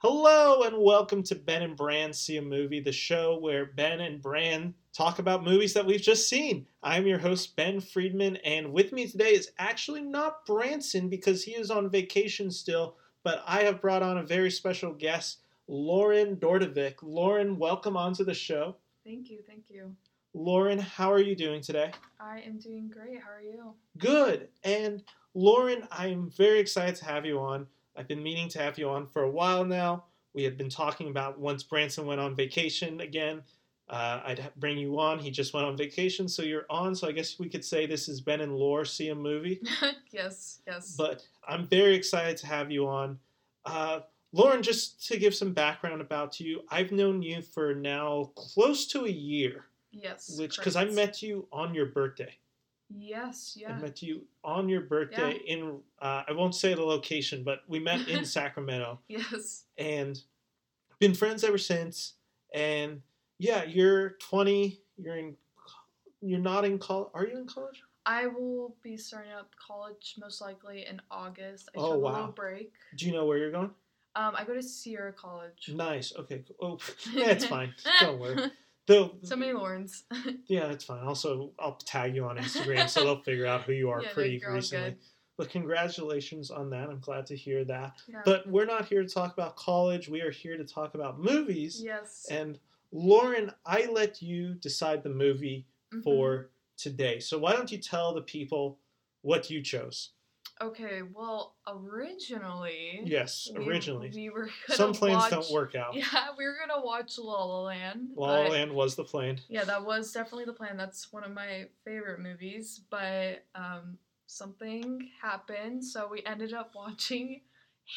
Hello and welcome to Ben and Bran See a Movie, the show where Ben and Bran talk about movies that we've just seen. I'm your host, Ben Friedman, and with me today is actually not Branson because he is on vacation still, but I have brought on a very special guest, Lauren Dordevic. Lauren, welcome onto the show. Thank you, thank you. Lauren, how are you doing today? I am doing great. How are you? Good. And Lauren, I'm very excited to have you on. I've been meaning to have you on for a while now. We had been talking about once Branson went on vacation again, uh, I'd bring you on. He just went on vacation, so you're on. So I guess we could say this is Ben and Lore see a movie. yes, yes. But I'm very excited to have you on. Uh, Lauren, just to give some background about you, I've known you for now close to a year. Yes. Which, because I met you on your birthday. Yes, yeah. I met you on your birthday yeah. in, uh, I won't say the location, but we met in Sacramento. Yes. And been friends ever since. And yeah, you're 20, you're in, you're not in college. Are you in college? I will be starting up college most likely in August. I oh, wow. a little break. Do you know where you're going? Um, I go to Sierra College. Nice. Okay. Oh, it's fine. Don't worry. So many Laurens. yeah, it's fine. Also, I'll tag you on Instagram so they'll figure out who you are yeah, pretty recently. But congratulations on that. I'm glad to hear that. Yeah. But we're not here to talk about college. We are here to talk about movies. Yes. And Lauren, I let you decide the movie mm-hmm. for today. So why don't you tell the people what you chose? Okay, well, originally. Yes, originally. We, we were Some plans watch, don't work out. Yeah, we were gonna watch La La Land. La La Land was the plan. Yeah, that was definitely the plan. That's one of my favorite movies, but um, something happened, so we ended up watching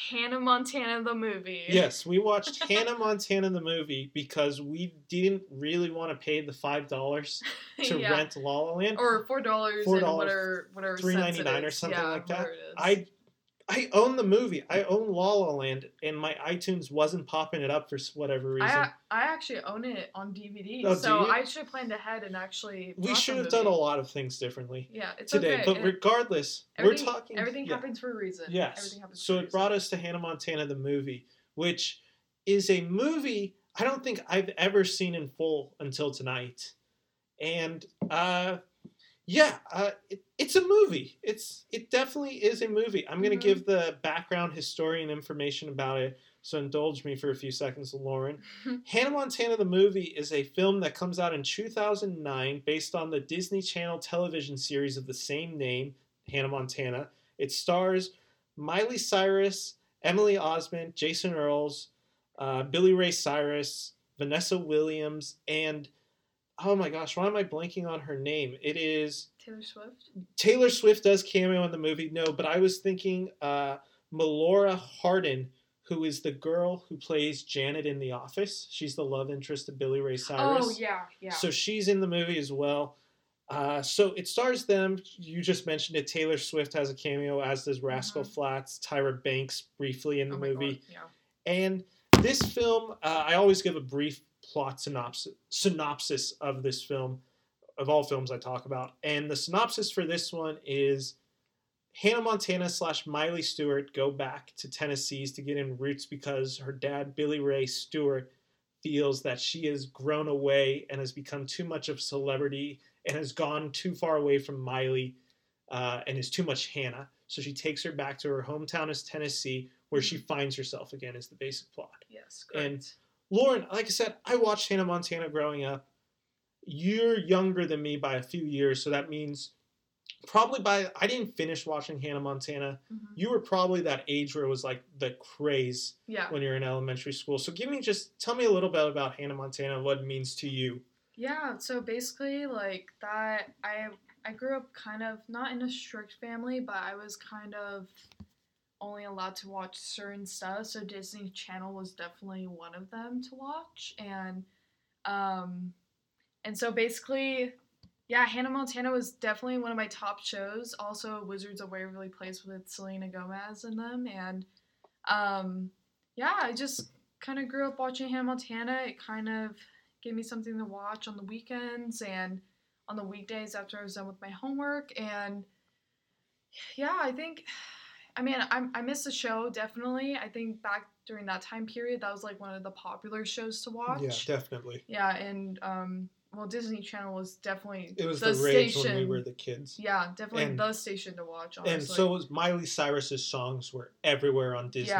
Hannah Montana the movie. Yes, we watched Hannah Montana the movie because we didn't really want to pay the five dollars to yeah. rent La La Land or four dollars and whatever whatever three ninety nine or something yeah, like that. I I own the movie. I own La La Land, and my iTunes wasn't popping it up for whatever reason. I, I actually own it on DVD, Oh, so? I should have planned ahead and actually. we should have done a lot of things differently Yeah, it's today, okay. but and regardless, we're talking. Everything yeah. happens for a reason. Yes. Everything happens So it reason. brought us to Hannah Montana the movie, which is a movie I don't think I've ever seen in full until tonight. And uh yeah, uh, it, it's a movie. It's it definitely is a movie. I'm going to Mhm. give the background historian information about it. So indulge me for a few seconds, Lauren. Hannah Montana the movie is a film that comes out in 2009 based on the Disney Channel television series of the same name, Hannah Montana. It stars Miley Cyrus, Emily Osment, Jason Earles, uh, Billy Ray Cyrus, Vanessa Williams, and oh my gosh, why am I blanking on her name? It is Taylor Swift. Taylor Swift does cameo in the movie. No, but I was thinking uh, Melora Hardin, who is the girl who plays Janet in The Office. She's the love interest of Billy Ray Cyrus. Oh yeah, yeah. So she's in the movie as well. Uh, so it stars them. You just mentioned it. Taylor Swift has a cameo, as does Rascal Mhm. Flatts, Tyra Banks briefly in the oh movie. God, yeah. And this film, uh, I always give a brief plot synopsis, synopsis of this film, of all films I talk about. And the synopsis for this one is Hannah Montana slash Miley Stewart go back to Tennessee's to get in roots because her dad, Billy Ray Stewart, feels that she has grown away and has become too much of a celebrity and has gone too far away from Miley uh, and is too much Hannah. So she takes her back to her hometown as Tennessee, where she finds herself again, is the basic plot. Yes, And- correct. Lauren, like I said, I watched Hannah Montana growing up. You're younger than me by a few years, so that means probably by I didn't finish watching Hannah Montana. Mhm. You were probably that age where it was like the craze Yeah. when you're in elementary school. So give me just tell me a little bit about Hannah Montana and what it means to you. Yeah, so basically like that I I grew up kind of not in a strict family, but I was kind of only allowed to watch certain stuff, so Disney Channel was definitely one of them to watch and um and so basically yeah, Hannah Montana was definitely one of my top shows. Also Wizards of Waverly Place with Selena Gomez in them and um yeah, I just kind of grew up watching Hannah Montana. It kind of gave me something to watch on the weekends and on the weekdays after I was done with my homework. And yeah, I think I mean, I I miss the show definitely. I think back during that time period, that was like one of the popular shows to watch. Yeah, definitely. Yeah, and um, well, Disney Channel was definitely It was the, the, rage station. when we were the kids. yeah, definitely And- the station to watch. Honestly. And so was Miley Cyrus's songs were everywhere on Disney,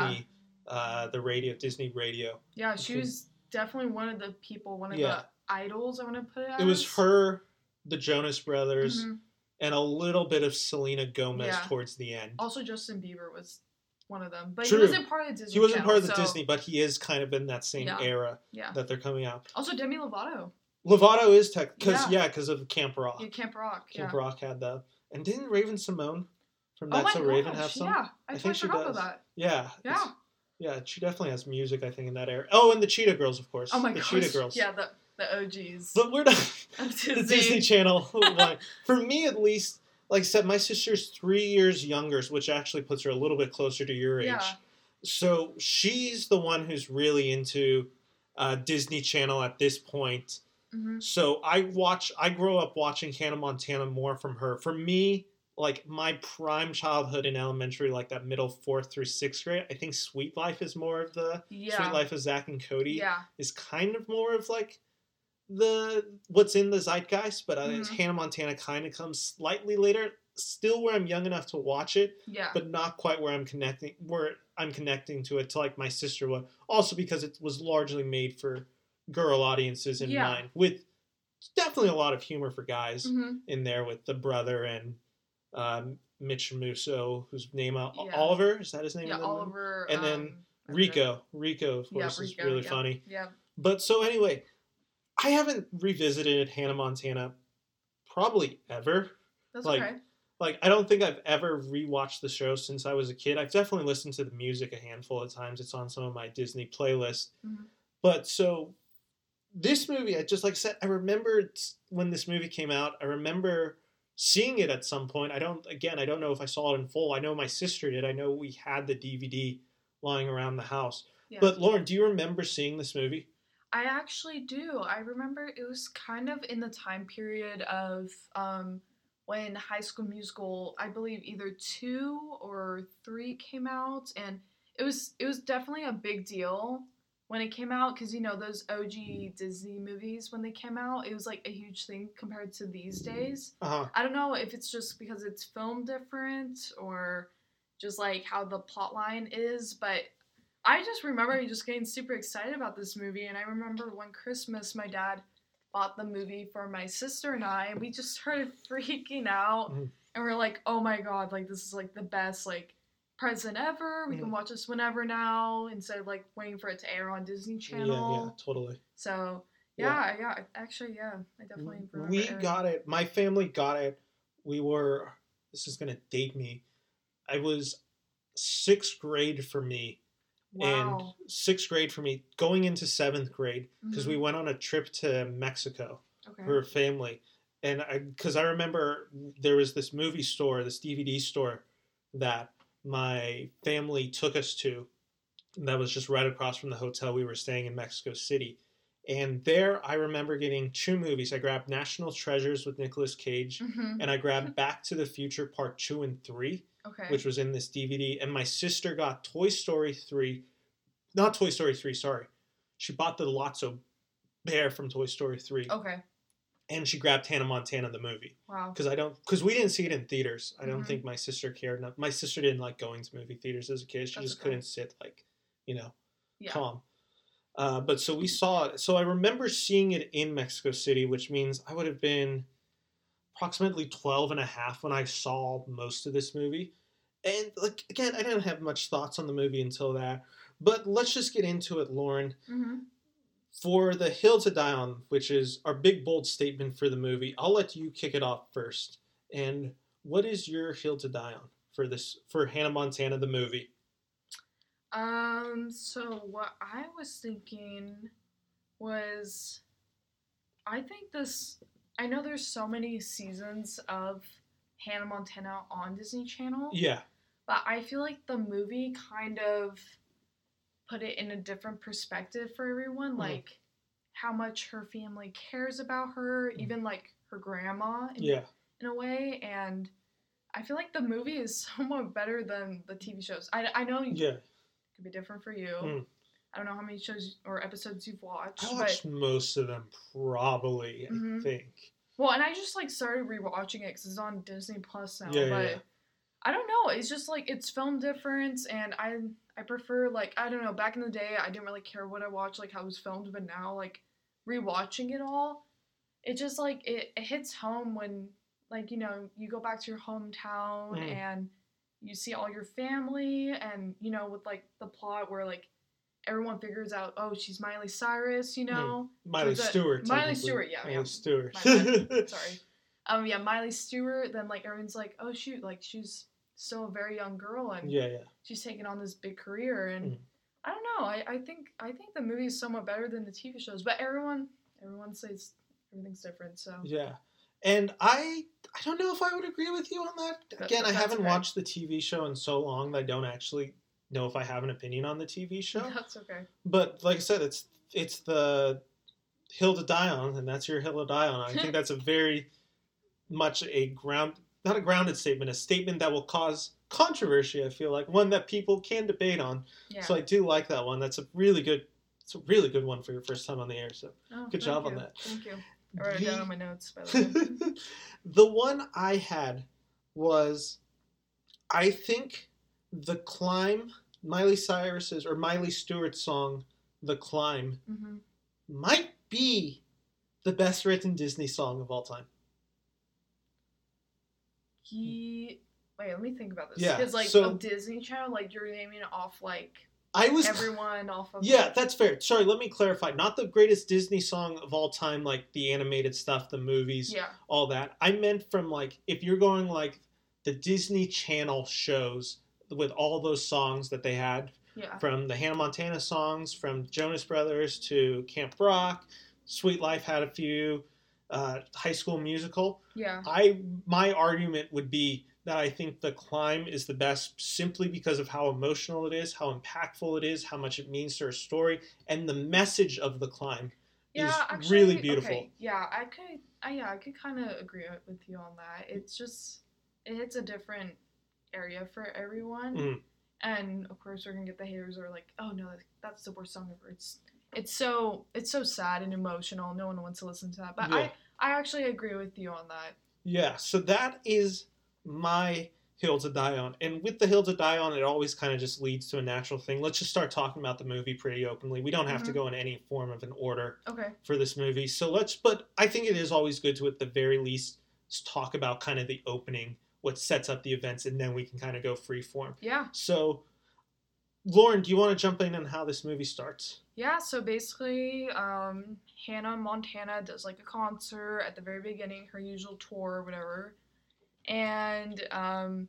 Yeah. uh, the radio, Disney radio. yeah, she was definitely one of the people, one of Yeah. the idols. I want to put it. It was her, the Jonas Brothers, Mhm. And a little bit of Selena Gomez Yeah. towards the end. Also, Justin Bieber was one of them, but True. he wasn't part of the Disney. he wasn't Channel, part of the so- Disney, but he is kind of in that same Yeah. era Yeah. that they're coming out. Also, Demi Lovato. Lovato is tech because Yeah. because of Camp Rock. Camp Rock. Yeah. Camp Rock had that, and didn't Raven-Symoné from oh That's my So Raven gosh, have some? Yeah, I, I think she does. that. Yeah, Yeah. yeah. She definitely has music. I think in that era. Oh, and the Cheetah Girls, of course. Oh my the gosh. Cheetah Girls. Yeah, the the OGs. But we're not the Disney. Channel one. For me, at least, like I said, my sister's three years younger, which actually puts her a little bit closer to your age. Yeah. So she's the one who's really into uh, Disney Channel at this point. hmm So I watch. I grow up watching Hannah Montana more from her. For me, like my prime childhood in elementary, like that middle fourth through sixth grade, I think Suite Life is more of the Yeah. Suite Life of Zack and Cody Yeah. is kind of more of like the what's in the zeitgeist, but uh, Mhm. Hannah Montana kind of comes slightly later. Still, where I'm young enough to watch it, Yeah. but not quite where I'm connecting where I'm connecting to it to like my sister was. Also because it was largely made for girl audiences in Yeah. mind, with definitely a lot of humor for guys hmm in there with the brother and um, Mitch Musso, whose name uh, Yeah. Oliver is that his name? Yeah. Oliver. And then um, I forget. Rico. Rico, of Yeah, course, is really funny. Yeah. But so anyway, I haven't revisited Hannah Montana probably ever. That's Like, okay. Like I don't think I've ever rewatched the show since I was a kid. I've definitely listened to the music a handful of times. It's on some of my Disney playlists. Mhm. But so this movie, I just like I said, I remember when this movie came out. I remember seeing it at some point. I don't again, I don't know if I saw it in full. I know my sister did. I know we had the DVD lying around the house. Yeah. But Lauren, do you remember seeing this movie? I actually do. I remember it was kind of in the time period of um, when High School Musical, I believe either two or three came out, and it was it was definitely a big deal when it came out because you know those OG Disney movies when they came out, it was like a huge thing compared to these days. Uh huh. I don't know if it's just because it's filmed different or just like how the plot line is, but I just remember just getting super excited about this movie. And I remember one Christmas, my dad bought the movie for my sister and I, and we just started freaking out. Mhm. And we're like, oh my god, like this is like the best like present ever. We can Mhm. watch this whenever now instead of like waiting for it to air on Disney Channel. Yeah, yeah, totally. So Yeah. yeah, yeah, actually, yeah, I definitely remember. we airing- got it. My family got it. We were. This is gonna date me. I was sixth grade for me, Wow. and sixth grade for me, going into seventh grade because Mhm. we went on a trip to Mexico okay. for a family, and I because I remember there was this movie store, this DVD store that my family took us to that was just right across from the hotel we were staying in Mexico City. And there I remember getting two movies. I grabbed National Treasures with Nicolas Cage Mhm. and I grabbed Back to the Future Part 2 and 3, Okay. which was in this DVD. And my sister got Toy Story 3. Not Toy Story 3, sorry. She bought the Lotso bear from Toy Story 3 okay. and she grabbed Hannah Montana the movie Wow. because I don't because we didn't see it in theaters. I don't Mhm. think my sister cared enough. My sister didn't like going to movie theaters as a kid. She That's just okay. couldn't sit like, you know, Yeah. calm. Uh, but so we saw it. So I remember seeing it in Mexico City, which means I would have been approximately 12 and a half when I saw most of this movie. And like again, I didn't have much thoughts on the movie until that. But let's just get into it, Lauren. hmm For the Hill to Die On, which is our big bold statement for the movie, I'll let you kick it off first. And what is your Hill to Die On for this for Hannah Montana the movie? Um. So what I was thinking was, I think this. I know there's so many seasons of Hannah Montana on Disney Channel, Yeah. but I feel like the movie kind of put it in a different perspective for everyone, Mhm. like how much her family cares about her, Mhm. even like her grandma in Yeah. in a way and I feel like the movie is somewhat better than the TV shows. I, I know it Yeah, could be different for you. Mm. I don't know how many shows or episodes you've watched, I but watched most of them probably. I Mhm. think. well, and I just like started rewatching it because it's on Disney Plus now. Yeah, yeah, but yeah. I don't know. It's just like it's filmed different, and I I prefer like I don't know. Back in the day, I didn't really care what I watched, like how it was filmed, but now like rewatching it all, it just like it, it hits home when like you know you go back to your hometown Mm. and you see all your family, and you know with like the plot where like everyone figures out oh she's Miley Cyrus, you Mm. know. Miley the- Stewart. Miley technically. Stewart, yeah, Miley yeah. Stewart. Bad. Sorry. Um, yeah, Miley Stewart. Then like everyone's like, oh shoot, like she's still a very young girl and yeah, yeah. she's taking on this big career. And Mm. I don't know. I, I think I think the movie is somewhat better than the TV shows. But everyone everyone says everything's different. So Yeah. And I I don't know if I would agree with you on that. That- Again, I haven't okay. watched the TV show in so long that I don't actually know if I have an opinion on the TV show. that's okay. But like I said, it's it's the hill to die on, and that's your hill to die on. I think that's a very much a ground not a grounded statement, a statement that will cause controversy, I feel like. One that people can debate on. Yeah. So I do like that one. That's a really good it's a really good one for your first time on the air. So Oh, good job on that. Thank you. I wrote it down on my notes. By the way. the one I had was, I think, the climb, Miley Cyrus's or Miley Stewart's song, "The Climb," hmm might be the best written Disney song of all time. He. Wait, let me think about this. Yeah, Because like so- a Disney Channel, like you're naming off like I was. everyone off of. Yeah, that's fair. Sorry, let me clarify. Not the greatest Disney song of all time, like the animated stuff, the movies, Yeah. all that. I meant from like if you're going like the Disney Channel shows with all those songs that they had Yeah. from the Hannah Montana songs, from Jonas Brothers to Camp Rock, Suite Life had a few, uh, High School Musical. Yeah. I my argument would be that I think the climb is the best simply because of how emotional it is, how impactful it is, how much it means to her story, and the message of the climb Yeah, is actually, really beautiful. Okay. Yeah, I could. I yeah, I could kind of agree with you on that. It's just it hits a different area for everyone, Mhm. and of course we're gonna get the haters who are like, "Oh no, that's the worst song ever." It's it's so it's so sad and emotional. No one wants to listen to that, but Yeah. I I actually agree with you on that. Yeah, so that is my hill to die on. And with the hill to die on, it always kind of just leads to a natural thing. Let's just start talking about the movie pretty openly. We don't have to Mhm. go in any form of an order Okay. for this movie. So let's, but I think it is always good to, at the very least, talk about kind of the opening, what sets up the events, and then we can kind of go free form. Yeah. So, Lauren, do you want to jump in on how this movie starts? Yeah, so basically, um, Hannah Montana does like a concert at the very beginning, her usual tour or whatever. And um,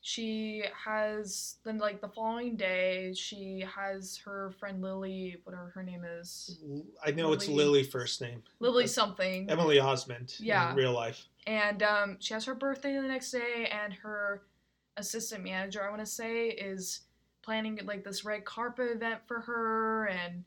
she has then like the following day, she has her friend Lily, whatever her name is, I know it's Lily- Lily first name. Lily something. Emily Osment Yeah. in real life. And um, she has her birthday the next day, and her assistant manager, I want to say, is planning like this red carpet event for her, and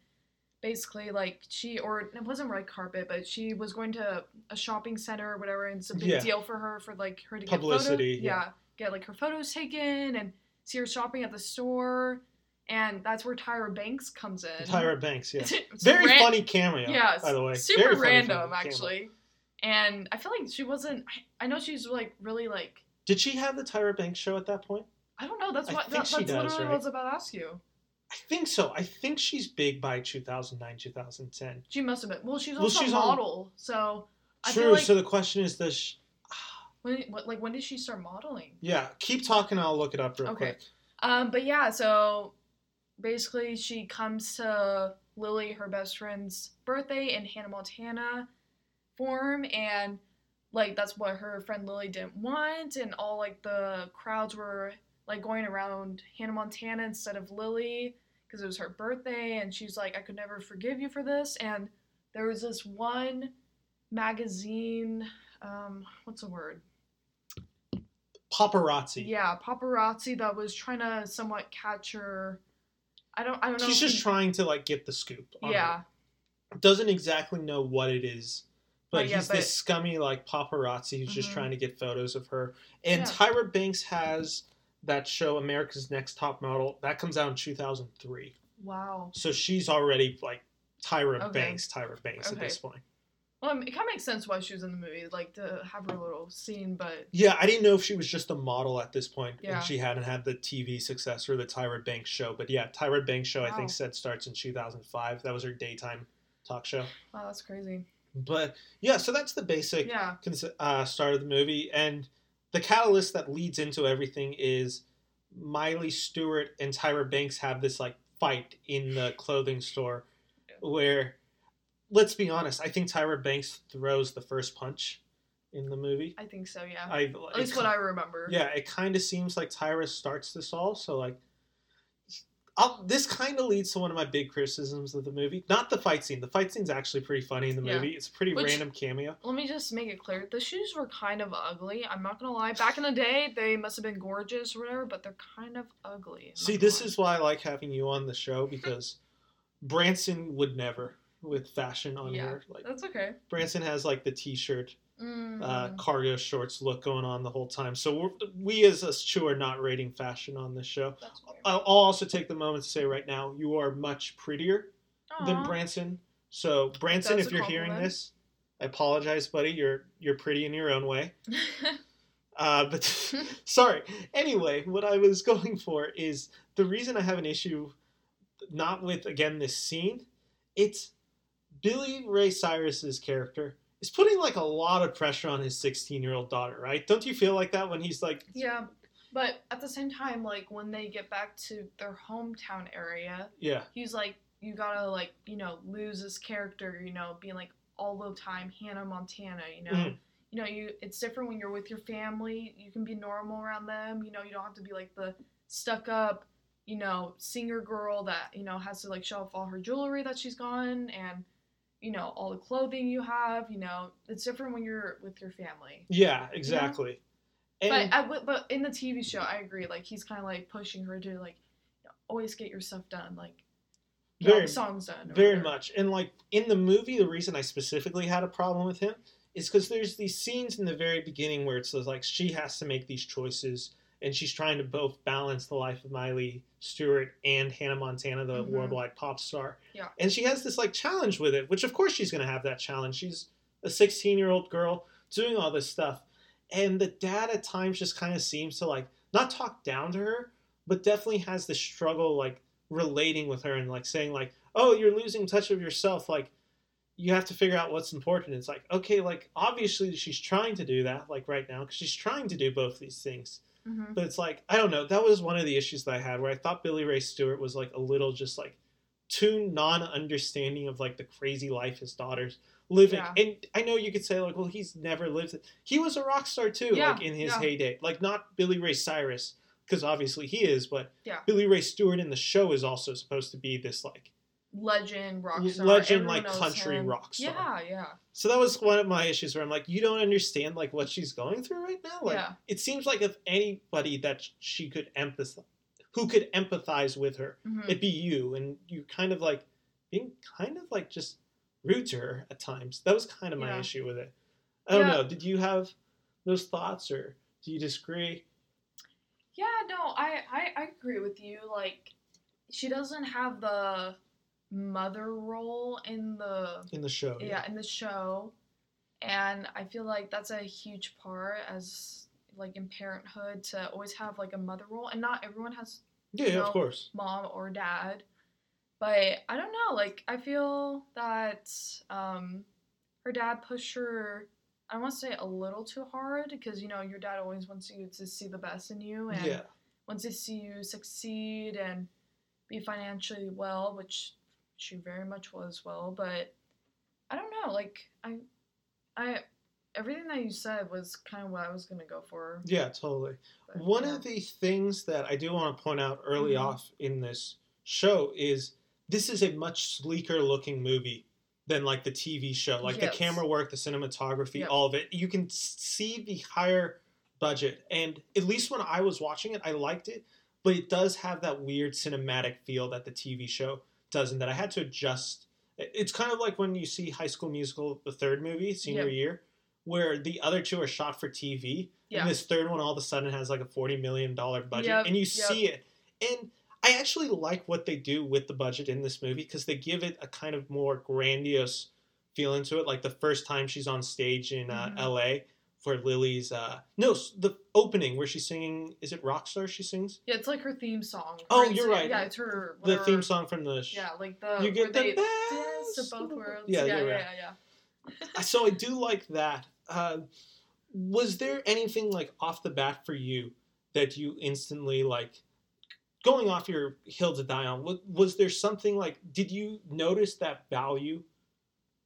basically like she or it wasn't red carpet, but she was going to a shopping center or whatever, and it's a big Yeah. deal for her for like her to Publicity, get photos, yeah. get like her photos taken and see her shopping at the store, and that's where Tyra Banks comes in. Tyra Banks, yeah. Very ran- funny cameo, yeah, by the way. super Very random cameo. And I feel like she wasn't. I, I know she's like really like. Did she have the Tyra Banks show at that point? I don't know. That's I what. That, that's does, literally what I was about to ask you. I think so. I think she's big by 2009, 2010. She must have been. Well, she's Well, also she's a on- model, so I feel True. like so the question is, this. she, when what, like when did she start modeling? yeah? Keep talking. I'll look it up real Okay. quick. Um, but yeah, so basically she comes to Lily, her best friend's birthday in Hannah Montana form, and like that's what her friend Lily didn't want, and all like the crowds were like going around Hannah Montana instead of Lily because it was her birthday, and she's like, I could never forgive you for this, and there was this one magazine, um, what's the word? Paparazzi. Yeah, paparazzi that was trying to somewhat catch her. I don't. I don't know. She's just trying to like get the scoop. on her. Yeah, Doesn't exactly know what it is But yeah, he's but- this scummy like paparazzi who's just Mhm. trying to get photos of her. And Yeah. Tyra Banks has that show America's Next Top Model that comes out in 2003. Wow. So she's already like Tyra Okay. Banks, Tyra Banks at this point. Well, it kind of makes sense why she was in the movie, like to have her little scene, but Yeah, I didn't know if she was just a model at this point Yeah. and she hadn't had the TV success or the Tyra Banks show. But yeah, Tyra Banks show I think said starts in 2005. That was her daytime talk show. wow, that's crazy. But yeah, so that's the basic Yeah. cons- uh, start of the movie, and the catalyst that leads into everything is Miley Stewart and Tyra Banks have this like fight in the clothing store, where, let's be honest, I think Tyra Banks throws the first punch in the movie. I think so. Yeah. I At least what I remember. yeah, it kind of seems like Tyra starts this all. So like, I'll, this kind of leads to one of my big criticisms of the movie. Not the fight scene. The fight scene's actually pretty funny in the Yeah. movie. It's a pretty Which- random cameo. Let me just make it clear: the shoes were kind of ugly. I'm not gonna lie. Back in the day, they must have been gorgeous or whatever, but they're kind of ugly. See, this lie. is why I like having you on the show because Branson would never with fashion on Yeah. here. Like That's okay. Branson has like the t-shirt, Mm. uh, cargo shorts look going on the whole time. So we're, we as us two are not rating fashion on this show. I'll I'll also take the moment to say right now you are much prettier than Aw. Branson. So Branson, That's if you're hearing this, I apologize, buddy. You're you're pretty in your own way. Uh, but sorry. Anyway, what I was going for is the reason I have an issue, not with again this scene. It's Billy Ray Cyrus's character is putting like a lot of pressure on his 16 year old daughter, right? Don't you feel like that when he's like, yeah, but at the same time, like when they get back to their hometown area, yeah, he's like, you gotta like, you know, lose this character, you know, being like all the time Hannah Montana, you know. Mhm. You know, you it's different when you're with your family. You can be normal around them. You know, you don't have to be like the stuck up, you know, singer girl that you know has to like show off all her jewelry that she's gotten and you know all the clothing you have. You know, it's different when you're with your family. yeah, exactly. And But I but in the TV show, I agree. Like he's kind of like pushing her to like you know, always get your stuff done. Like Very- songs done. Very whatever. much. And like in the movie, the reason I specifically had a problem with him is because there's these scenes in the very beginning where it's like she has to make these choices and she's trying to both balance the life of Miley Stewart and Hannah Montana, the Mhm. worldwide pop star. Yeah. And she has this like challenge with it, which of course she's gonna have that challenge. She's a 16 year old girl doing all this stuff. And the dad at times just kind of seems to like not talk down to her, but definitely has this struggle like relating with her and like saying like, "Oh, you're losing touch of yourself." Like you have to figure out what's important. It's like, okay, like obviously she's trying to do that like right now because she's trying to do both these things. Mhm. But it's like I don't know. That was one of the issues that I had where I thought Billy Ray Stewart was like a little just like too non-understanding of like the crazy life his daughter's living. Yeah. And I know you could say like, well, he's never lived it. He was a rock star too, Yeah, like in his yeah. heyday. Like not Billy Ray Cyrus because obviously he is, but Yeah. Billy Ray Stewart in the show is also supposed to be this like Legend rock star. legend, like, country him. rock star. Yeah, yeah. so that was one of my issues where I'm like, you don't understand like what she's going through right now. Like Yeah. it seems like if anybody that she could empathize, who could empathize with her, Mhm. it'd be you, and you kind of like being kind of like just rude to her at times. That was kind of my Yeah. issue with it. I don't Yeah. know. Did you have those thoughts, or do you disagree? Yeah, no, I, I I agree with you. Like, she doesn't have the mother role in the in the show? yeah in the show, and I feel like that's a huge part as like in parenthood to always have like a mother role, and not everyone has yeah, yeah, No. of course. mom or dad. But I don't know, like I feel that um her dad pushed her I want to say a little too hard because you know your dad always wants you to see the best in you and Yeah, wants to see you succeed and be financially well, which she very much was well, but I don't know, like I I everything that you said was kind of what I was to go for. yeah, totally. but, One yeah. of the things that I do want to point out early Mhm. off in this show is this is a much sleeker looking movie than like the TV show. Like Yes. the camera work, the cinematography, Yep. all of it. You can see the higher budget. And at least when I was watching it, I liked it, but it does have that weird cinematic feel that the TV show doesn't that I had to adjust It's kind of like when you see High School Musical, the third movie, senior Yep. year, where the other two are shot for TV, Yeah. and this third one all of a sudden has like a forty million dollar budget, Yep, and you yep. see it. And I actually like what they do with the budget in this movie because they give it a kind of more grandiose feeling to it. Like the first time she's on stage in uh, Mhm. L.A. for Lily's uh, no the opening where she's singing. Is it Rockstar? She sings Yeah, it's like her theme song. Oh, you're right. Yeah, it's her. the theme song from the. Sh- Yeah, like the You get the best of both worlds. Yeah, Yeah, yeah, right. yeah, so I do like that. Uh, was there anything like off the bat for you that you instantly like going off your hill to die on? Was, was there something like did you notice that value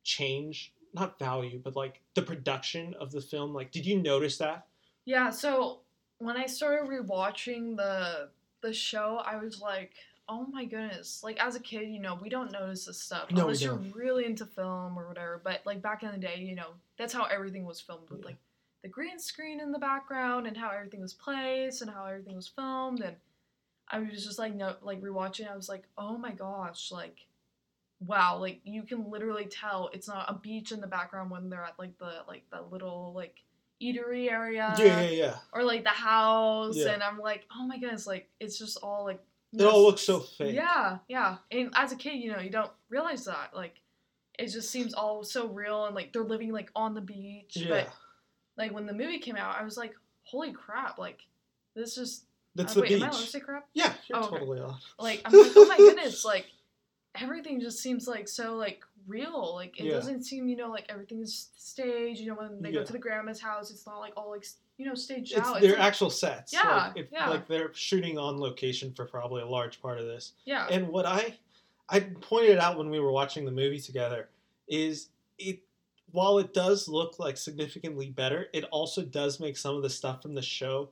change? Not value, but like the production of the film. Like, did you notice that? Yeah, so when I started rewatching the the show, I was like, "Oh my goodness!" Like as a kid, you know, we don't notice this stuff No, unless you're really into film or whatever. But like back in the day, you know, that's how everything was filmed with Yeah. like the green screen in the background and how everything was placed and how everything was filmed. And I was just like, no, like rewatching. I was like, "Oh my gosh!" Like. Wow, like you can literally tell it's not a beach in the background when they're at like the like the little like eatery area yeah, yeah, yeah. or like the house Yeah. and i'm like oh my goodness like it's just all like It all looks so fake. yeah yeah and as a kid you know you don't realize that like it just seems all so real and like they're living like on the beach Yeah. but like when the movie came out i was like holy crap like this is That's uh, the wait beach. am i allowed to say crap Yeah, you're Oh, okay. totally on. like i'm like oh my goodness like everything just seems like so like real like it Yeah. doesn't seem you know like everything's staged you know when they Yeah. go to the grandma's house it's not like all like you know staged It's out their like- actual sets. Yeah, like, if, yeah. like they're shooting on location for probably a large part of this. yeah And what I I pointed out when we were watching the movie together is it while it does look like significantly better, it also does make some of the stuff from the show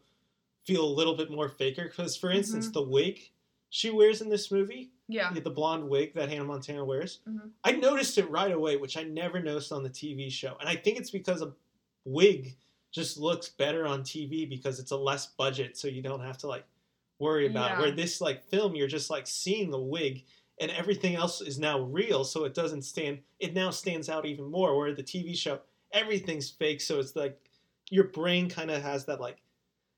feel a little bit more faker. Because for instance, Mhm. the wig she wears in this movie, yeah the blonde wig that Hannah Montana wears, Mhm. I noticed it right away, which I never noticed on the TV show. And I think it's because a wig just looks better on TV because it's a less budget, so you don't have to like worry about it. Where this like film, you're just like seeing the wig and everything else is now real, so it doesn't stand it now stands out even more. Where the TV show, everything's fake, so it's like your brain kind of has that like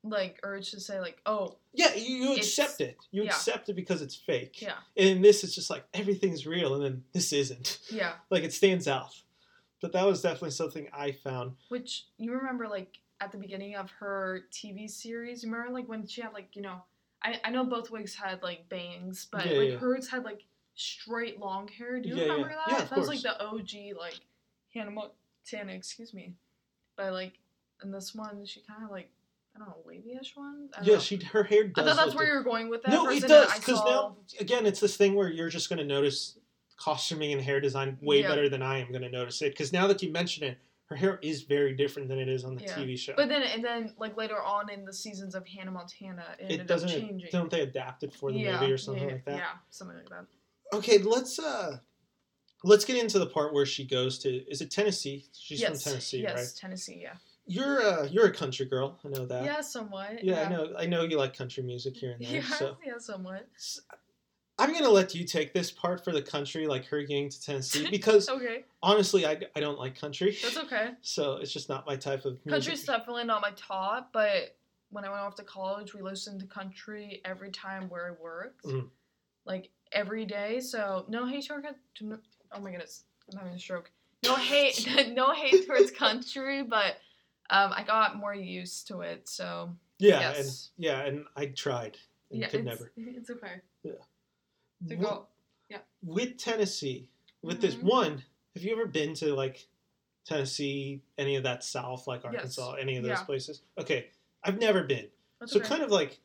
like urge to say like oh yeah, you, you accept it. You yeah. accept it because it's fake. yeah And in this, it's just like everything's real, and then this isn't. yeah like it stands out. But that was definitely something I found. which you remember like at the beginning of her tv series you remember like when she had like you know i, I know both wigs had like bangs but Yeah, like yeah. hers had like straight long hair do you remember that Yeah, that was like the og like hannah montana excuse me but like in this one she kind of like i don't know wavy-ish one Yeah, know. she her hair Does i thought that's where you were going with that No, it does because saw- now again, it's this thing where you're just going to notice costuming and hair design way Yeah. better than I am going to notice it. Because now that you mention it, her hair is very different than it is on the Yeah. TV show. but then and then like later on in the seasons of hannah montana it, it doesn't. changing Don't they adapt it for the movie or something yeah, like that? yeah something like that Okay, let's uh, let's get into the part where she goes to. Is it Tennessee? She's yes, from Tennessee, yes, right? Tennessee, yeah. You're uh, you're a country girl. I know that. yeah, somewhat. Yeah, I know. I know you like country music here and there. Yeah, So yeah, somewhat. I'm gonna let you take this part for the country, like her getting to Tennessee, because Okay, honestly, I, I don't like country, that's okay. so it's just not my type of music. Country's definitely not my top, but when I went off to college, we listened to country every time where I worked, Mhm. like every day. So no hate toward to, oh my goodness, I'm having a stroke. No hate, no hate towards country, but um, I got more used to it. So Yeah, Yes. and yeah, and I tried and yeah, could it's, never. it's okay to With, go. with Tennessee, with this Mhm. one, have you ever been to like Tennessee, any of that South, like Yes. Arkansas, any of those Yeah. places? Okay, I've never been, That's so okay. kind of like,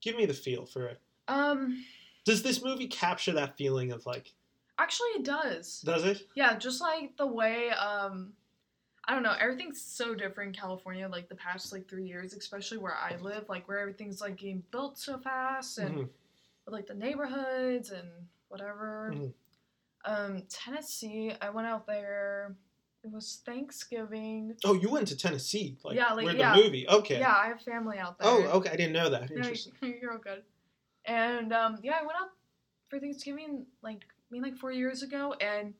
give me the feel for it. um, Does this movie capture that feeling of like? actually, it does. Does it? Yeah, just like the way um I don't know, everything's so different in California like the past like 3 years, especially where I live, like where everything's like getting built so fast and Mhm. like the neighborhoods and whatever. Mhm. Um Tennessee, I went out there. It was Thanksgiving. Oh, you went to Tennessee, like, Yeah, like, where yeah. the movie. Okay. Yeah, I have family out there. Oh, okay. I didn't know that. No, Interesting. you're all good. And um, yeah, I went out for Thanksgiving like I mean like four years ago, and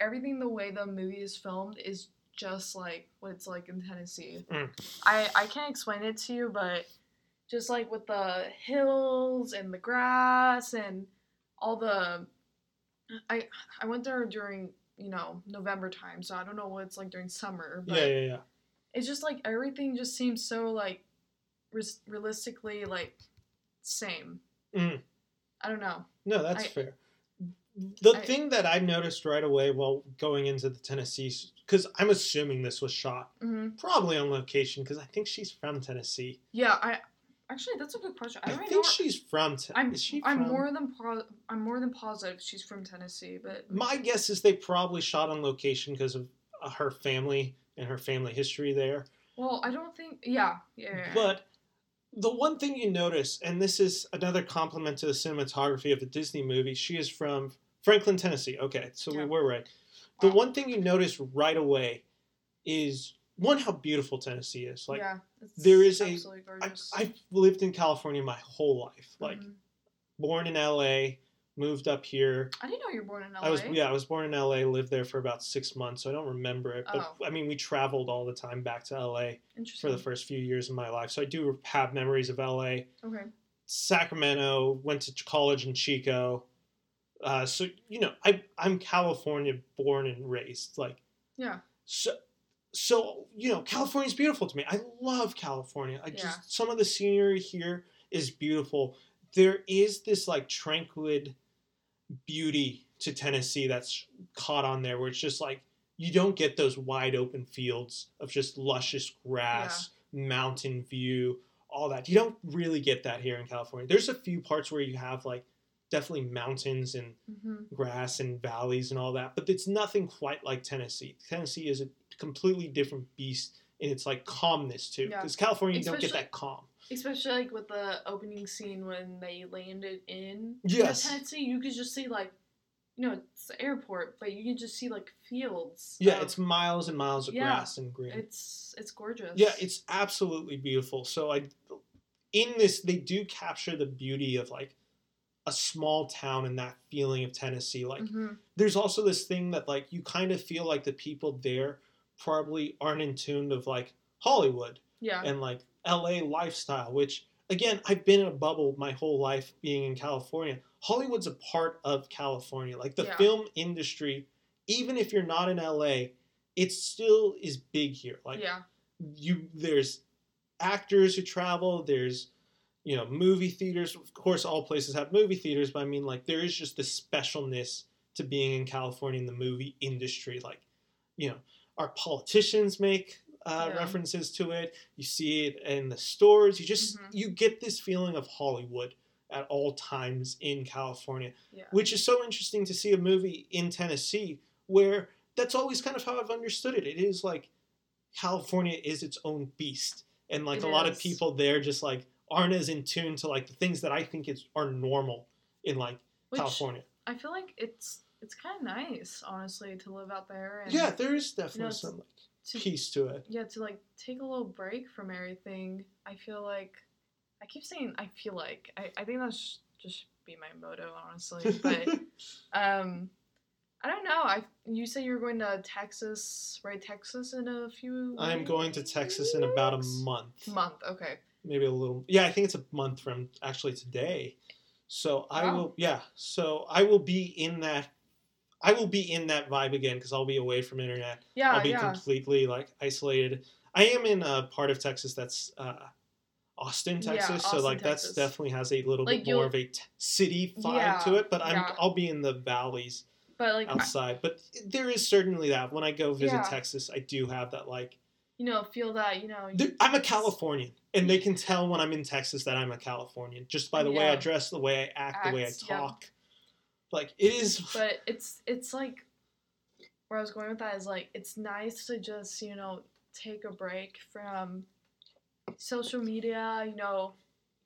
everything the way the movie is filmed is just like what it's like in Tennessee. Mm. I I can't explain it to you, but just like with the hills and the grass and all the I I went there during you know November time, so I don't know what it's like during summer. But yeah, yeah, yeah. it's just like everything just seems so like res- realistically like same. Mm. I don't know. No, that's I- fair. The I- thing that I noticed right away while going into the Tennessee, because I'm assuming this was shot hmm probably on location, because I think she's from Tennessee. Yeah, I actually that's a good question. I I think know. she's from. Ten- I'm she I'm from- more than po- I'm more than positive she's from Tennessee, but My guess is they probably shot on location because of uh, her family and her family history there. well, I don't think. Yeah, yeah. yeah. But the one thing you notice, and this is another compliment to the cinematography of the Disney movie, she is from Franklin, Tennessee. Okay, so we Yeah. were right. The Wow. one thing you notice right away is one how beautiful Tennessee is. Like yeah, there is a- absolutely I, gorgeous. I've lived in California my whole life. Like Mhm. born in LA, moved up here. I didn't know you were born in LA. I was yeah, I was born in LA, lived there for about six months, so I don't remember it. But Oh. I mean, we traveled all the time back to LA for the first few years of my life, so I do have memories of LA. Okay. Sacramento, went to college in Chico. Uh, so you know, I I'm California born and raised. Like Yeah. so, so you know, California's beautiful to me. I love California. I just Yeah. some of the scenery here is beautiful. There is this like tranquil beauty to Tennessee that's caught on there, where it's just like you don't get those wide open fields of just luscious grass, mountain view, all that. You don't really get that here in California. There's a few parts where you have like definitely mountains and hmm grass and valleys and all that, but it's nothing quite like Tennessee. Tennessee is a completely different beast and its like calmness too, Yeah. because California you don't get that calm. Especially like with the opening scene when they landed in Yes. Tennessee, you could just see like, you know, it's the airport, but you can just see like fields. Yeah, of- it's miles and miles of Yeah. grass and green. it's it's gorgeous. Yeah, it's absolutely beautiful. So I, in this, they do capture the beauty of like a small town and that feeling of Tennessee. Like hmm there's also this thing that like you kind of feel like the people there probably aren't in tune of like Hollywood yeah. and like LA lifestyle, which again, I've been in a bubble my whole life being in California. Hollywood's a part of California. Like the Yeah. film industry, even if you're not in LA, it still is big here. Like yeah. you there's actors who travel, there's you know, movie theaters. Of course all places have movie theaters, but I mean like there is just this specialness to being in California in the movie industry. Like, you know, our politicians make uh, Yeah. references to it. You see it in the stores. You just Mhm. you get this feeling of Hollywood at all times in California, Yeah. which is so interesting to see a movie in Tennessee where that's always kind of how I've understood it. It is like California is its own beast, and like It a lot of people there just like aren't as in tune to like the things that I think is are normal in like Which California. I feel like it's it's kind of nice, honestly, to live out there. And Yeah, there is definitely it's- some like, to, piece to it. yeah, to like take a little break from everything. I feel like I keep saying I feel like I, I think that's just be my motto, honestly. But um, I don't know. I you say you're going to Texas, right? Texas in a few. I'm going to Texas in about a month, Month, okay. maybe a little. Yeah, I think it's a month from actually today. So I Wow. will. Yeah, so I will be in that. I will be in that vibe again because I'll be away from internet. Yeah, I'll be yeah. completely like isolated. I am in a part of Texas that's uh, Austin, Yeah, Texas, so Austin, like that's definitely has a little Like, bit more of a t- city vibe Yeah, to it. But I'm yeah. I'll be in the valleys But like, I- outside. But there is certainly that when I go visit Yeah. Texas, I do have that like you know, feel that you know. you- I'm a Californian, and they can tell when I'm in Texas that I'm a Californian just by the way I dress, the way I act, the way I yeah. talk. Like it is. but it's it's like where I was going with that is like it's nice to just you know take a break from social media. You know,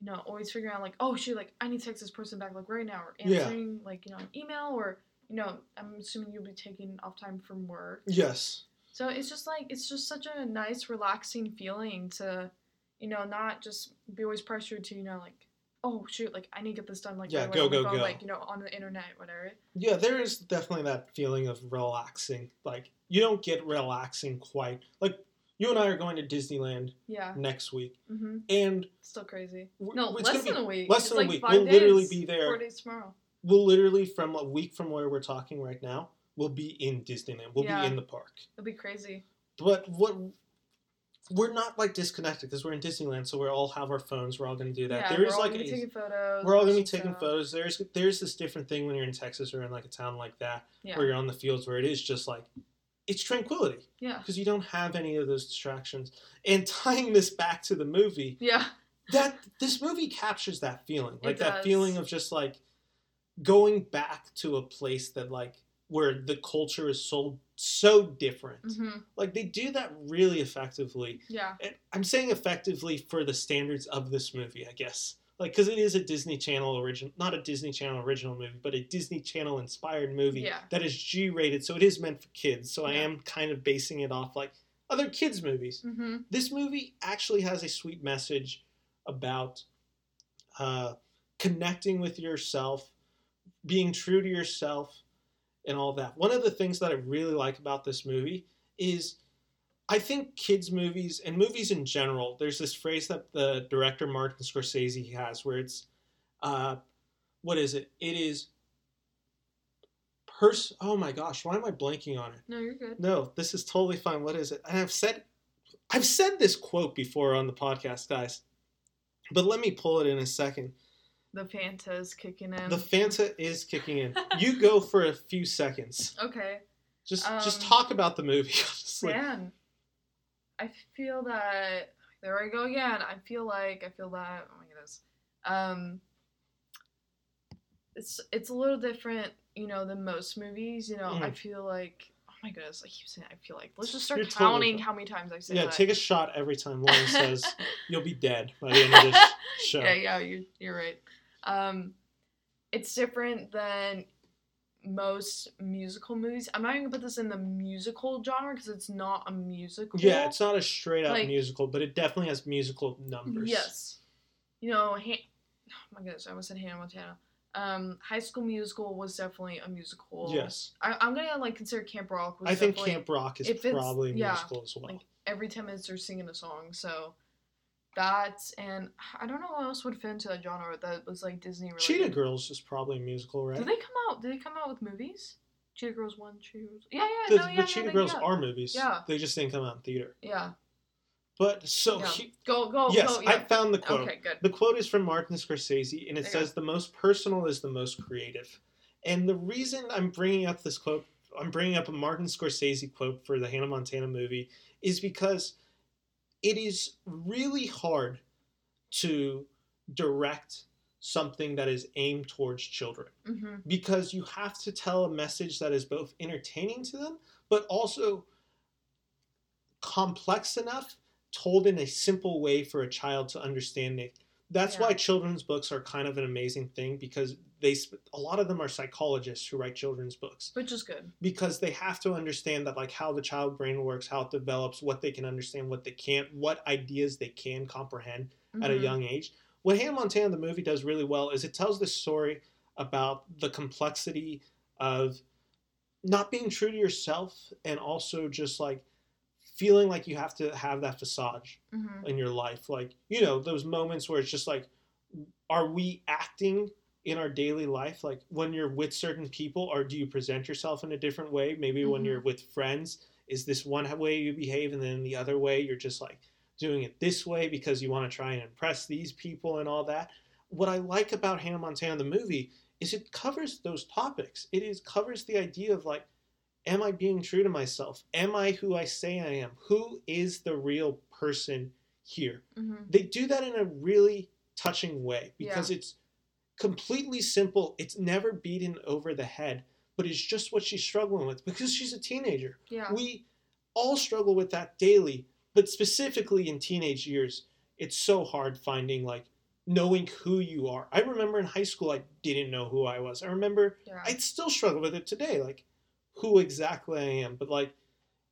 you know, always figuring out like oh shoot, like I need to text this person back like right now or Yeah. answering like you know an email or you know I'm assuming you'll be taking off time from work. Yes. So it's just like it's just such a nice, relaxing feeling to, you know, not just be always pressured to, you know, like, oh shoot, like I need to get this done like Yeah, right go, go, phone, go. like you know on the internet, whatever. Yeah, there is definitely that feeling of relaxing. Like you don't get relaxing quite. Like you and I are going to Disneyland Yeah. next week, Mm-hmm. and Still crazy. No, less than a week. less It's than like a week. We'll literally be there. Four days tomorrow. We'll literally from a week from where we're talking right now. We'll be in Disneyland. We'll Yeah. be in the park. It'll be crazy. But what we're not like disconnected because we're in Disneyland, so we all have our phones. We're all going to do that. Yeah, there we're is all like a, taking photos. we're all going to be taking stuff. photos. There's there's this different thing when you're in Texas or in like a town like that Yeah. where you're on the fields where it is just like it's tranquility Yeah. because you don't have any of those distractions. And tying this back to the movie, Yeah. that this movie captures that feeling, like that feeling of just like going back to a place that like where the culture is so so different. hmm Like they do that really effectively. Yeah. And I'm saying effectively for the standards of this movie, I guess. Like, because it is a Disney Channel original, not a Disney Channel original movie, but a Disney Channel inspired movie Yeah. that is G rated, so it is meant for kids. So I am kind of basing it off like other kids' movies. hmm This movie actually has a sweet message about uh, connecting with yourself, being true to yourself, and all that. One of the things that I really like about this movie is I think kids' movies and movies in general, there's this phrase that the director Martin Scorsese has where it's, uh, what is it? It is. Pers- oh my gosh, why am I blanking on it? No, you're good. No, this is totally fine. What is it? And I've said I've said this quote before on the podcast, guys. But let me pull it in a second. The Fanta is kicking in. The Fanta is kicking in. You go for a few seconds. okay. Just just Um, talk about the movie. Just like- Man, I feel that there I go again. I feel like I feel that. Oh my goodness. Um, it's it's a little different, you know, than most movies. You know, I Mhm. feel like. Oh my goodness! I keep saying I feel like. Let's just start You're counting fine. how many times I say yeah, that. take a shot every time Lauren says you'll be dead by the end of this show. Yeah, yeah, you're you're right. Um, it's different than most musical movies. I'm not even gonna put this in the musical genre because it's not a musical. Yeah, it's not a straight up Like- musical, but it definitely has musical numbers. Yes. You know, ha- oh my goodness, I almost said Hannah Montana. Um, High School Musical was definitely a musical. Yes. I, I'm gonna like consider Camp Rock. Was I think Camp Rock is probably a yeah, musical as well. like every 10 minutes they're singing a song so that's and i don't know what else would fit into that genre that was like disney related Cheetah Girls is probably a musical, right? did they come out did they come out with movies cheetah girls 1 cheetah girls yeah yeah the, no, the yeah, Cheetah yeah, Girls yeah. are movies. Yeah. They just didn't come out in theater. yeah But so yeah he- go go yes, go I found the quote. okay good The quote is from Martin Scorsese, and it There says, "The most personal is the most creative." And the reason I'm bringing up this quote, I'm bringing up a Martin Scorsese quote for the Hannah Montana movie, is because it is really hard to direct something that is aimed towards children mm-hmm. because you have to tell a message that is both entertaining to them but also complex enough told in a simple way for a child to understand it that's why children's books are kind of an amazing thing because they a lot of them are psychologists who write children's books which is good because they have to understand that like how the child brain works how it develops what they can understand what they can't what ideas they can comprehend at a Mhm. young age. What Hannah Montana the movie does really well is it tells this story about the complexity of not being true to yourself and also just like feeling like you have to have that facade Mhm. in your life. Like, you know, those moments where it's just like, are we acting in our daily life? Like when you're with certain people, or do you present yourself in a different way? Maybe when Mhm. you're with friends, is this one way you behave, and then the other way you're just like doing it this way because you want to try and impress these people and all that. What I like about Hannah Montana the movie is it covers those topics. It is covers the idea of like, am I being true to myself? Am I who I say I am? Who is the real person here? Mhm. They do that in a really touching way because it's completely simple. It's never beaten over the head, but it's just what she's struggling with because she's a teenager. yeah We all struggle with that daily, but specifically in teenage years, it's so hard finding like knowing who you are. I remember in high school I didn't know who I was. I remember yeah I still struggle with it today, like who exactly I am. But like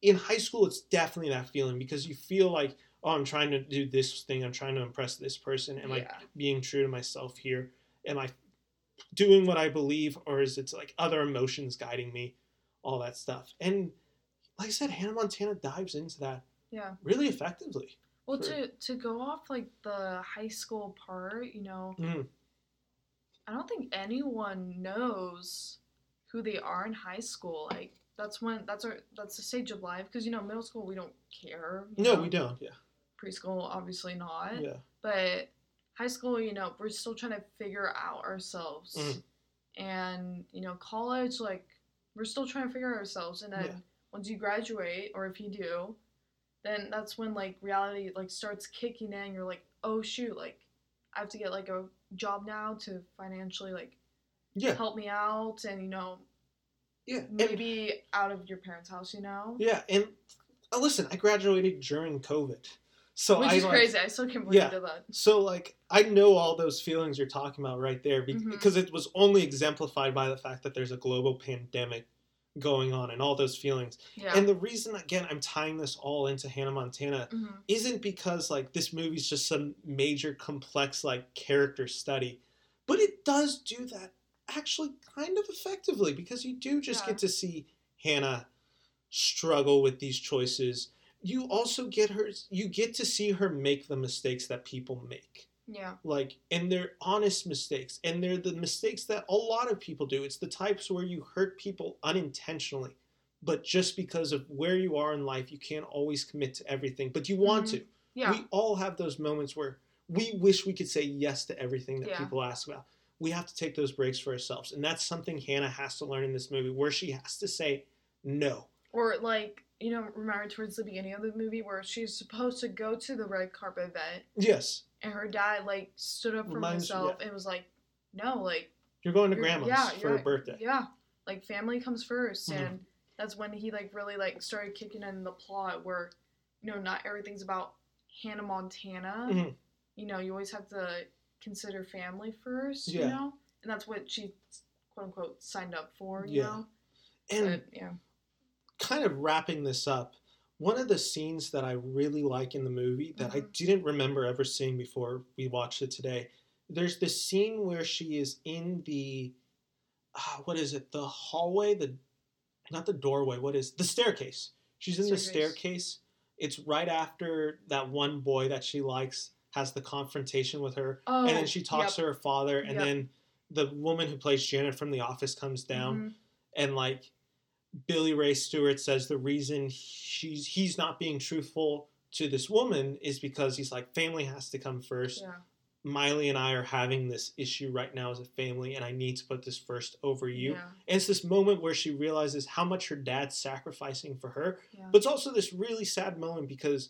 in high school, it's definitely that feeling because you feel like, oh, I'm trying to do this thing. I'm trying to impress this person. Am I being true to myself here? Am I doing what I believe, or is it like other emotions guiding me? All that stuff. And like I said, Hannah Montana dives into that Yeah. really effectively. Well, For- to to go off like the high school part, you know, Mm. I don't think anyone knows who they are in high school. Like that's when that's our that's the stage of life because you know middle school we don't care. No, know? we don't. Yeah. Preschool obviously not. Yeah. But high school, you know, we're still trying to figure out ourselves. Mhm. And you know, college, like we're still trying to figure out ourselves. And then Yeah. once you graduate, or if you do, then that's when like reality like starts kicking in. You're like, oh shoot, like I have to get like a job now to financially like Yeah. help me out, and you know, Yeah. And- maybe out of your parents' house, you know. yeah. And uh, listen, I graduated during COVID. So Which I is like, crazy. I still can't believe Yeah. that. So like I know all those feelings you're talking about right there Mhm. because it was only exemplified by the fact that there's a global pandemic going on and all those feelings. Yeah. And the reason again I'm tying this all into Hannah Montana Mhm. isn't because like this movie's just some major complex like character study, but it does do that actually kind of effectively because you do just Yeah. get to see Hannah struggle with these choices. You also get her you get to see her make the mistakes that people make Yeah. like and they're honest mistakes and they're the mistakes that a lot of people do it's the types where you hurt people unintentionally but just because of where you are in life you can't always commit to everything but you want Mhm. to Yeah. we all have those moments where we wish we could say yes to everything that Yeah. people ask about we have to take those breaks for ourselves and that's something hannah has to learn in this movie where she has to say no Or like, you know, remember towards the beginning of the movie where she's supposed to go to the red carpet event yes and her dad like stood up for Reminds- himself and was like, No, like you're going to you're- grandma's yeah, for her birthday Yeah. Like family comes 1st Mhm. and that's when he like really like started kicking in the plot where, you know, not everything's about Hannah Montana. Mhm. You know, you always have to consider family first, you know? And that's what she quote unquote signed up for, you Yeah. know? and But, yeah. kind of wrapping this up, one of the scenes that I really like in the movie that I Mhm. didn't remember ever seeing before we watched it today, there's this scene where she is in the, ah, what is it, the hallway, the, not the doorway, what is, the staircase. She's in the Staircase. staircase. It's right after that one boy that she likes has the confrontation with her. Oh, and then she talks yep. to her father, and Yep. then the woman who plays Janet from The Office comes down Mhm. and like Billy Ray Stewart says the reason she's he's not being truthful to this woman is because he's like family has to come first. Yeah. Miley and I are having this issue right now as a family and I need to put this first over you. Yeah. And it's this moment where she realizes how much her dad's sacrificing for her. Yeah. But it's also this really sad moment because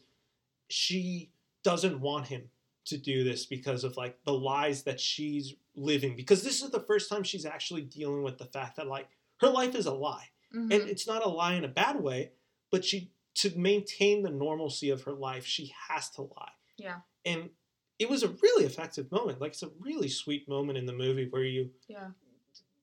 she doesn't want him to do this because of like the lies that she's living because this is the first time she's actually dealing with the fact that like her life is a lie Mhm. and it's not a lie in a bad way but she to maintain the normalcy of her life she has to lie Yeah. and it was a really effective moment like it's a really sweet moment in the movie where you Yeah.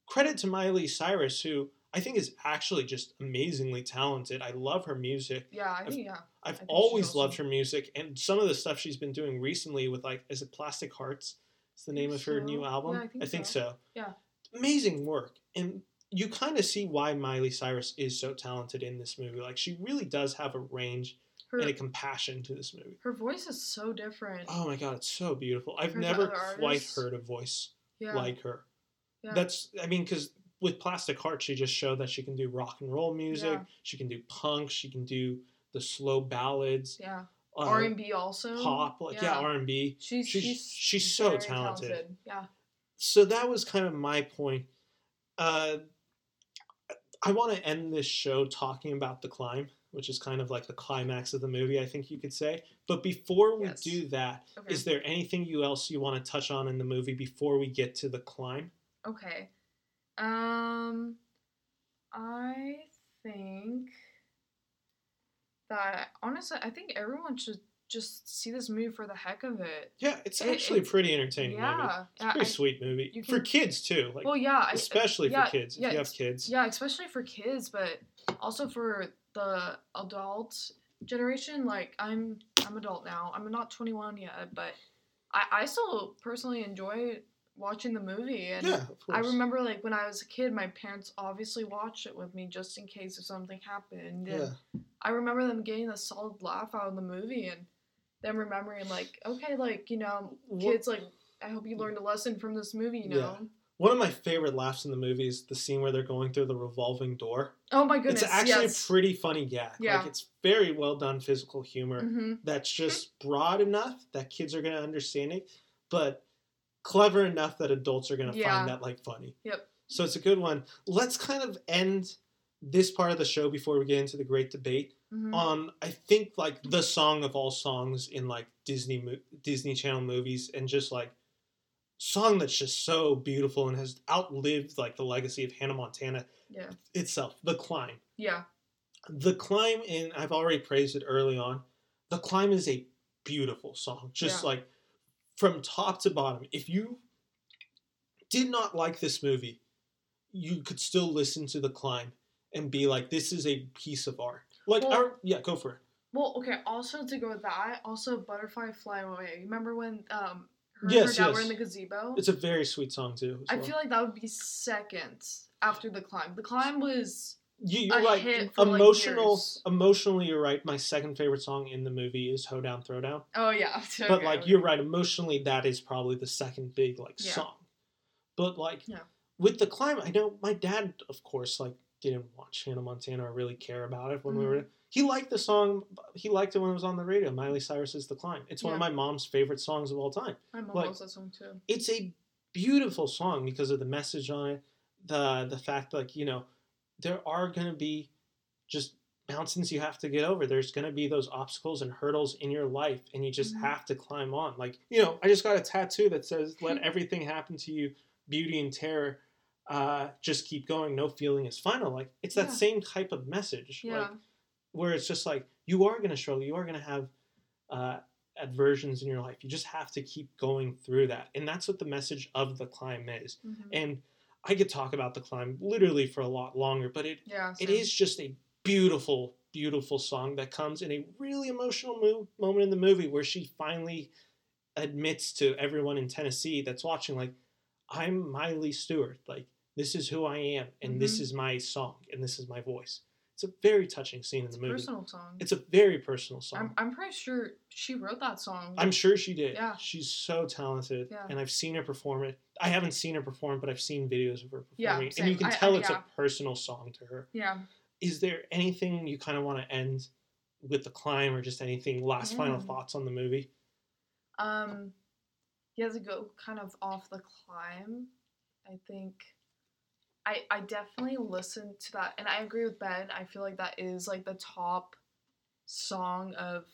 credit to miley cyrus who i think is actually just amazingly talented i love her music Yeah. I think yeah. I've always awesome. loved her music and some of the stuff she's been doing recently with like is it plastic hearts it's the name of her so. new album Yeah, I think so. so Yeah. amazing work and you kind of see why miley cyrus is so talented in this movie like she really does have a range Her and a compassion to this movie her voice is so different. oh my god it's so beautiful i've Compared never quite heard a voice yeah. like her yeah. that's i mean because with plastic heart she just showed that she can do rock and roll music she can do punk she can do the slow ballads yeah. uh, R and B also. pop like yeah, Yeah. r&b She's she's- she's she's so very talented. Yeah. so that was kind of my point uh, i want to end this show talking about the climb which is kind of like the climax of the movie i think you could say but before we Yes. do that, is Okay. there anything you else you want to touch on in the movie before we get to the climb Okay. Um, I think that honestly, I think everyone should just see this movie for the heck of it. yeah it's It- actually it's- pretty entertaining movie Yeah. it's a yeah, pretty I- sweet movie you for kids too like well, yeah. I- especially yeah, for kids if yeah, you have kids Yeah, especially for kids, but also for the adult generation. Like I'm I'm adult now. I'm not 21 yet, but I, I still personally enjoy watching the movie. And yeah, of course. I remember like when I was a kid, my parents obviously watched it with me just in case if something happened. And Yeah, I remember them getting a solid laugh out of the movie and them remembering like, okay, like, you know, kids like I hope you learned a lesson from this movie, you know. one of my favorite laughs in the movie is the scene where they're going through the revolving door. Oh my goodness. it's actually yes. a pretty funny gag. Yeah. Like it's very well done physical humor. hmm that's just broad enough that kids are going to understand it, but clever enough that adults are going to Yeah. find that like funny. Yep. So it's a good one. Let's kind of end this part of the show before we get into the great debate hmm on I think like the song of all songs in like Disney mo- Disney Channel movies and just like song that's just so beautiful and has outlived like the legacy of Hannah Montana Yeah. itself. The climb Yeah. the climb in i've already praised it early on the climb is a beautiful song just Yeah. like from top to bottom if you did not like this movie you could still listen to the climb and be like this is a piece of art like Well- our, yeah go for it Well, okay. Also, to go with that, also "Butterfly Fly Away." Remember when um her and Yes, her dad were in the gazebo? it's a very sweet song too I well. feel like that would be second after the climb. The climb was you, you're a right hit for, like, emotional years. emotionally you're right my second favorite song in the movie is hoedown throwdown oh yeah. but like okay. you're right emotionally that is probably the second big like Yeah. song but like Yeah. with the climb i know my dad of course like didn't watch hannah montana or really care about it when we Mm-hmm. were he liked the song he liked it when it was on the radio miley cyrus's the climb it's one of my mom's favorite songs of all time my mom like- loves that song too. it's a beautiful song because of the message on it the the fact like you know there are going to be just mountains you have to get over there's going to be those obstacles and hurdles in your life and you just Mhm. have to climb on like you know i just got a tattoo that says let everything happen to you beauty and terror uh, just keep going no feeling is final like it's that Yeah. same type of message Yeah. like where it's just like you are going to struggle you are going to have uh, aversions in your life you just have to keep going through that and that's what the message of the climb is Mhm. and i could talk about the climb literally for a lot longer but it Yeah. it is just a beautiful beautiful song that comes in a really emotional mo- moment in the movie where she finally admits to everyone in tennessee that's watching like i'm miley stewart like this is who i am and this Mhm. is my song and this is my voice it's a very touching scene It's in the movie personal song. it's a very personal song I'm I'm pretty sure she wrote that song. I'm sure she did. Yeah. She's so talented. Yeah. And I've seen her perform it. I haven't seen her perform, but I've seen videos of her performing. Yeah, performing. and you can I- I- tell it's yeah. a personal song to her. yeah. Is there anything you kind of want to end with the climb or just anything last final Mm. thoughts on the movie? Um, yeah, to go kind of off the climb, I think I I definitely listened to that, and I agree with Ben. I feel like that is like the top song of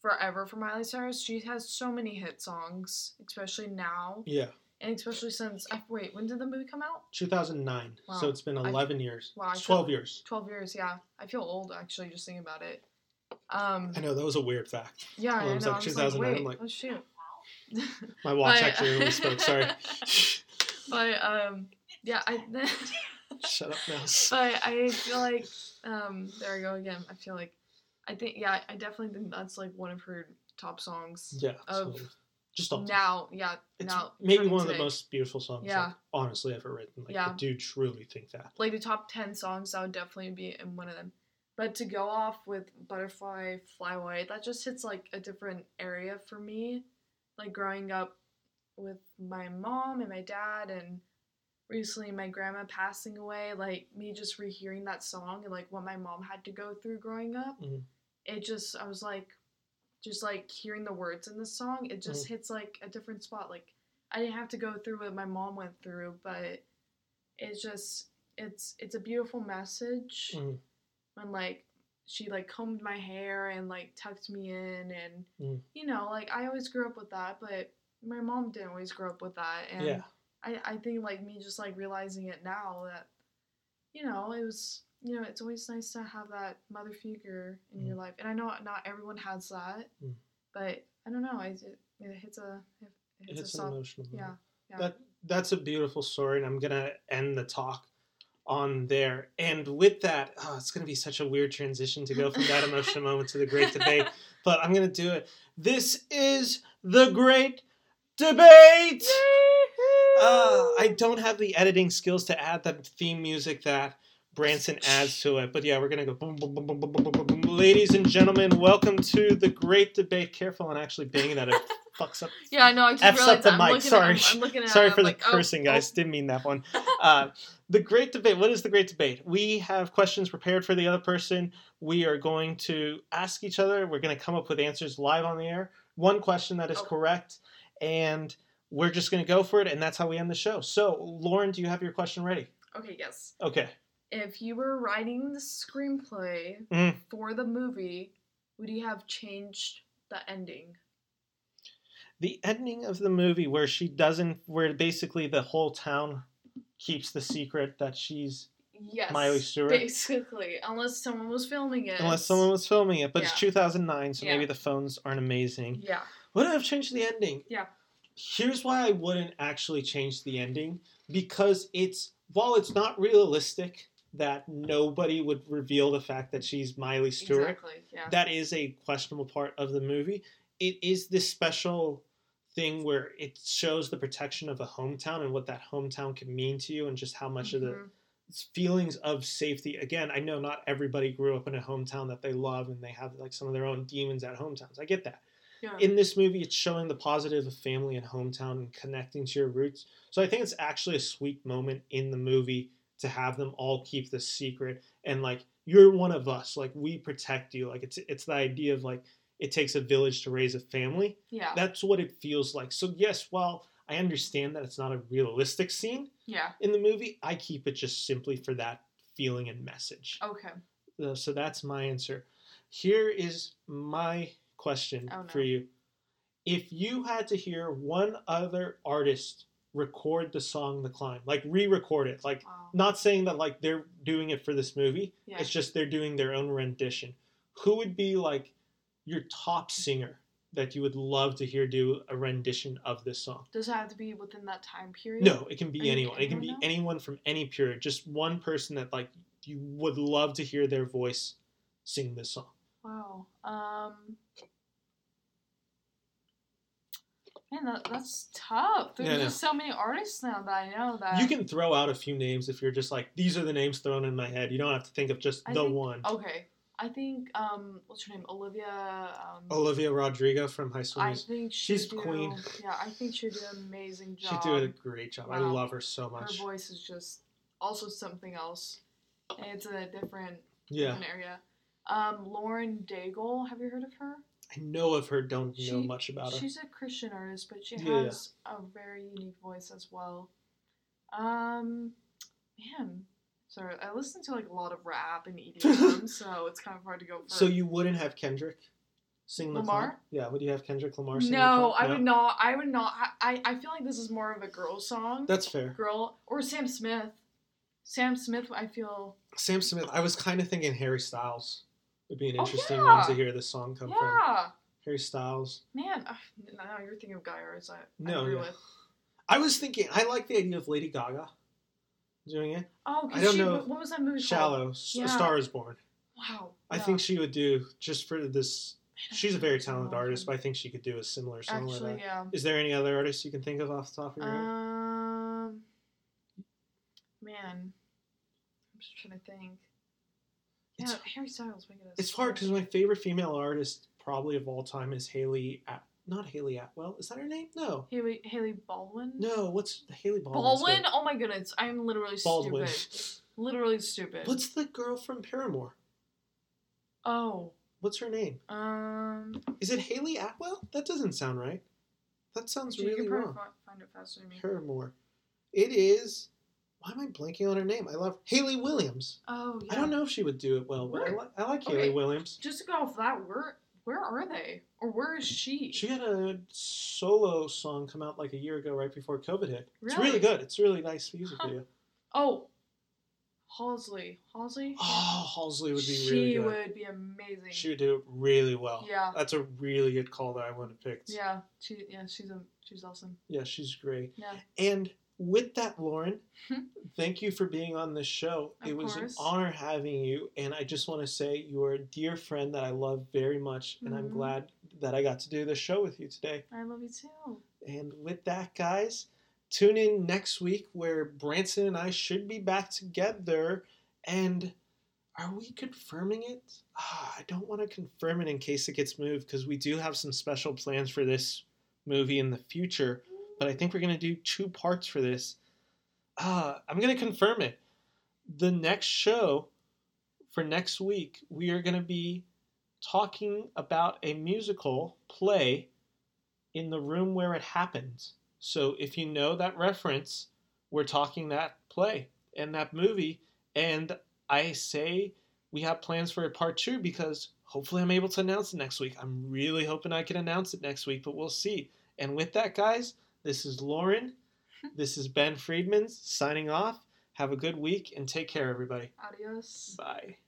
forever for Miley Cyrus. She has so many hit songs, especially now, Yeah. and especially since I, wait, when did the movie come out? 2009. Wow. So it's been I- 11 years. wow, I It's feel- 12 years. Twelve years. Yeah, I feel old actually just thinking about it. Um, I know, that was a weird fact. yeah, Well, I was know. like I was 2009, like, I'm like- oh shoot. My watch But- actually really spoke. Sorry. but um, yeah, I. Shut up now. but I feel like um there I go again. I feel like I think yeah, I definitely think that's like one of her top songs. Yeah. Of absolutely. just Now, yeah, It's now maybe one of the most beautiful songs Yeah. I've honestly ever written. Like, Yeah. I do truly think that. like the top ten songs. That would definitely be in one of them. But to go off with Butterfly Fly Away, that just hits like a different area for me. Like growing up with my mom and my dad and recently my grandma passing away, like me just rehearing that song and like what my mom had to go through growing up. Mhm. It just I was like just like hearing the words in the song, it just hits like a different spot. Like I didn't have to go through what my mom went through, but it's just it's it's a beautiful message Mhm. when like she like combed my hair and like tucked me in and Mm. you know like I always grew up with that, but my mom didn't always grow up with that, and Yeah. I I think like me just like realizing it now that you know it was you know it's always nice to have that mother figure in your life, and I know not everyone has that, Mm. but I don't know it it, it hits a it hits It's a an soft emotional moment. yeah yeah That that's a beautiful story, and I'm gonna end the talk on there. And with that, oh, it's going to be such a weird transition to go from that emotional moment to the great debate, but I'm going to do it. This is the great debate. Uh, I don't have the editing skills to add the theme music that Branson adds to it. But yeah, we're gonna go boom, boom, boom, boom, boom, boom, boom, boom. Ladies and gentlemen, welcome to the great debate. Careful on actually banging that. It fucks up. Yeah, I know. I just F's up realized the I'm mic, sorry. At, I'm, I'm looking at Sorry for the like, oh, cursing, oh. guys. Didn't mean that one. Uh, the great debate. What is the great debate? We have questions prepared for the other person. We are going to ask each other. We're going to come up with answers live on the air. One question that is Oh. correct, and we're just going to go for it. And that's how we end the show. So, Lauren, do you have your question ready? Okay, yes. Okay. If you were writing the screenplay Mm. for the movie, would you have changed the ending? the ending of the movie where she doesn't where basically the whole town keeps the secret that she's Yes. Miley Stewart? Basically, unless someone was filming it. unless someone was filming it but it's 2009 so Yeah. maybe the phones aren't amazing Yeah. would I have changed the ending Yeah. Here's why i wouldn't actually change the ending because it's while it's not realistic that nobody would reveal the fact that she's miley stewart Exactly. Yeah. that is a questionable part of the movie. It is this special thing where it shows the protection of a hometown and what that hometown can mean to you and just how much of the Mhm. feelings of safety. Again, I know not everybody grew up in a hometown that they love and they have like some of their own demons at hometowns. I get that. Yeah. In this movie, it's showing the positive of family and hometown and connecting to your roots. So I think it's actually a sweet moment in the movie to have them all keep this secret and like you're one of us. Like we protect you. Like it's it's the idea of like it takes a village to raise a family. yeah. That's what it feels like. So yes, while I understand that it's not a realistic scene yeah. in the movie, I keep it just simply for that feeling and message. Okay. Uh, so that's my answer. Here is my question Oh, no. for you. If you had to hear one other artist record the song The Climb, like re-record it, like not saying that like they're doing it for this movie, Yeah. it's just they're doing their own rendition. Who would be like your top singer that you would love to hear do a rendition of this song? Does it have to be within that time period? No, it can be Any- anyone. It can be anyone now? anyone from any period. Just one person that like you would love to hear their voice sing this song. Wow. Um. Man, that, that's tough. There's Yeah, just so many artists now that I know that. You can throw out a few names if you're just like these are the names thrown in my head. You don't have to think of just I the think- one. Okay. I think um, what's her name? Olivia. Um, Olivia Rodrigo from High School I think She's do, queen. Yeah, I think she'd do an amazing job. She did a great job. I love her so much. Her voice is just also something else. It's a different, Yeah, different area. Um, Lauren Daigle, have you heard of her? I know of her. Don't know much about her. She's a Christian artist, but she Yeah, yeah. has a very unique voice as well. Um, man, sorry, I listen to like a lot of rap and EDM, so it's kind of hard to go for. So you wouldn't have Kendrick sing the Lamar? Yeah, would you have Kendrick Lamar sing the no? I would not. I would not. I I feel like this is more of a girl song. That's fair. girl or Sam Smith. Sam Smith, I feel. Sam Smith. I was kind of thinking Harry Styles would be an Oh, interesting yeah. one to hear this song come from. Yeah, Harry Styles. man. Uh, now you're thinking of Guy artists. I, I No, agree yeah. I was thinking. I like the idea of Lady Gaga doing it. Oh, I don't she, know. What, was that movie called? Shallow. S- Yeah. A Star Is Born. Wow. I yeah. think she would do just for this. Man, She's a very talented artist, but I think she could do a similar song Actually, that. yeah. Is there any other artists you can think of off the top of your head? Um, man, I'm just trying to think. Yeah, It's- Harry Styles. It's hard because my favorite female artist probably of all time is Haley. At- not Hayley Atwell. Is that her name? No. Haley Hailey Baldwin. No. What's Hailey Baldwin? Baldwin. Oh my goodness, I'm literally Baldwin. stupid. Literally stupid. What's the girl from Paramore? Oh. What's her name? Um. Is it Hayley Atwell? That doesn't sound right. That sounds really wrong. find it faster than me. Paramore. It is. Why am I blanking on her name? I love Hayley Williams. Oh yeah. I don't know if she would do it well, but I, li- I like Okay. Hayley Williams. Just to go off that, where where are they, or where is she? She had a solo song come out like a year ago, right before COVID hit. Really? It's Really? good. It's a really nice music Huh. video. Oh, Halsey. Halsey. Oh, Halsey would be she really good. would be amazing. She would do it really well. Yeah. That's a really good call that I would have picked. Yeah. She. Yeah. She's a. She's awesome. Yeah, she's great. Yeah. And with that, Lauren, thank you for being on this show. Of it was course. an honor having you, and I just want to say you are a dear friend that I love very much, and I'm Mhm. glad that I got to do this show with you today. I love you too. And with that, guys, tune in next week where Branson and I should be back together. And are we confirming it? Ah, I don't want to confirm it in case it gets moved because we do have some special plans for this movie in the future. But I think we're going to do two parts for this. Uh, I'm going to confirm it. The next show for next week, we are going to be talking about a musical play in the room where it happens. So if you know that reference, we're talking that play and that movie. And I say we have plans for a part two because hopefully I'm able to announce it next week. I'm really hoping I can announce it next week, but we'll see. And with that, guys, this is Lauren. This is Ben Friedman signing off. Have a good week and take care, everybody. Adios. Bye.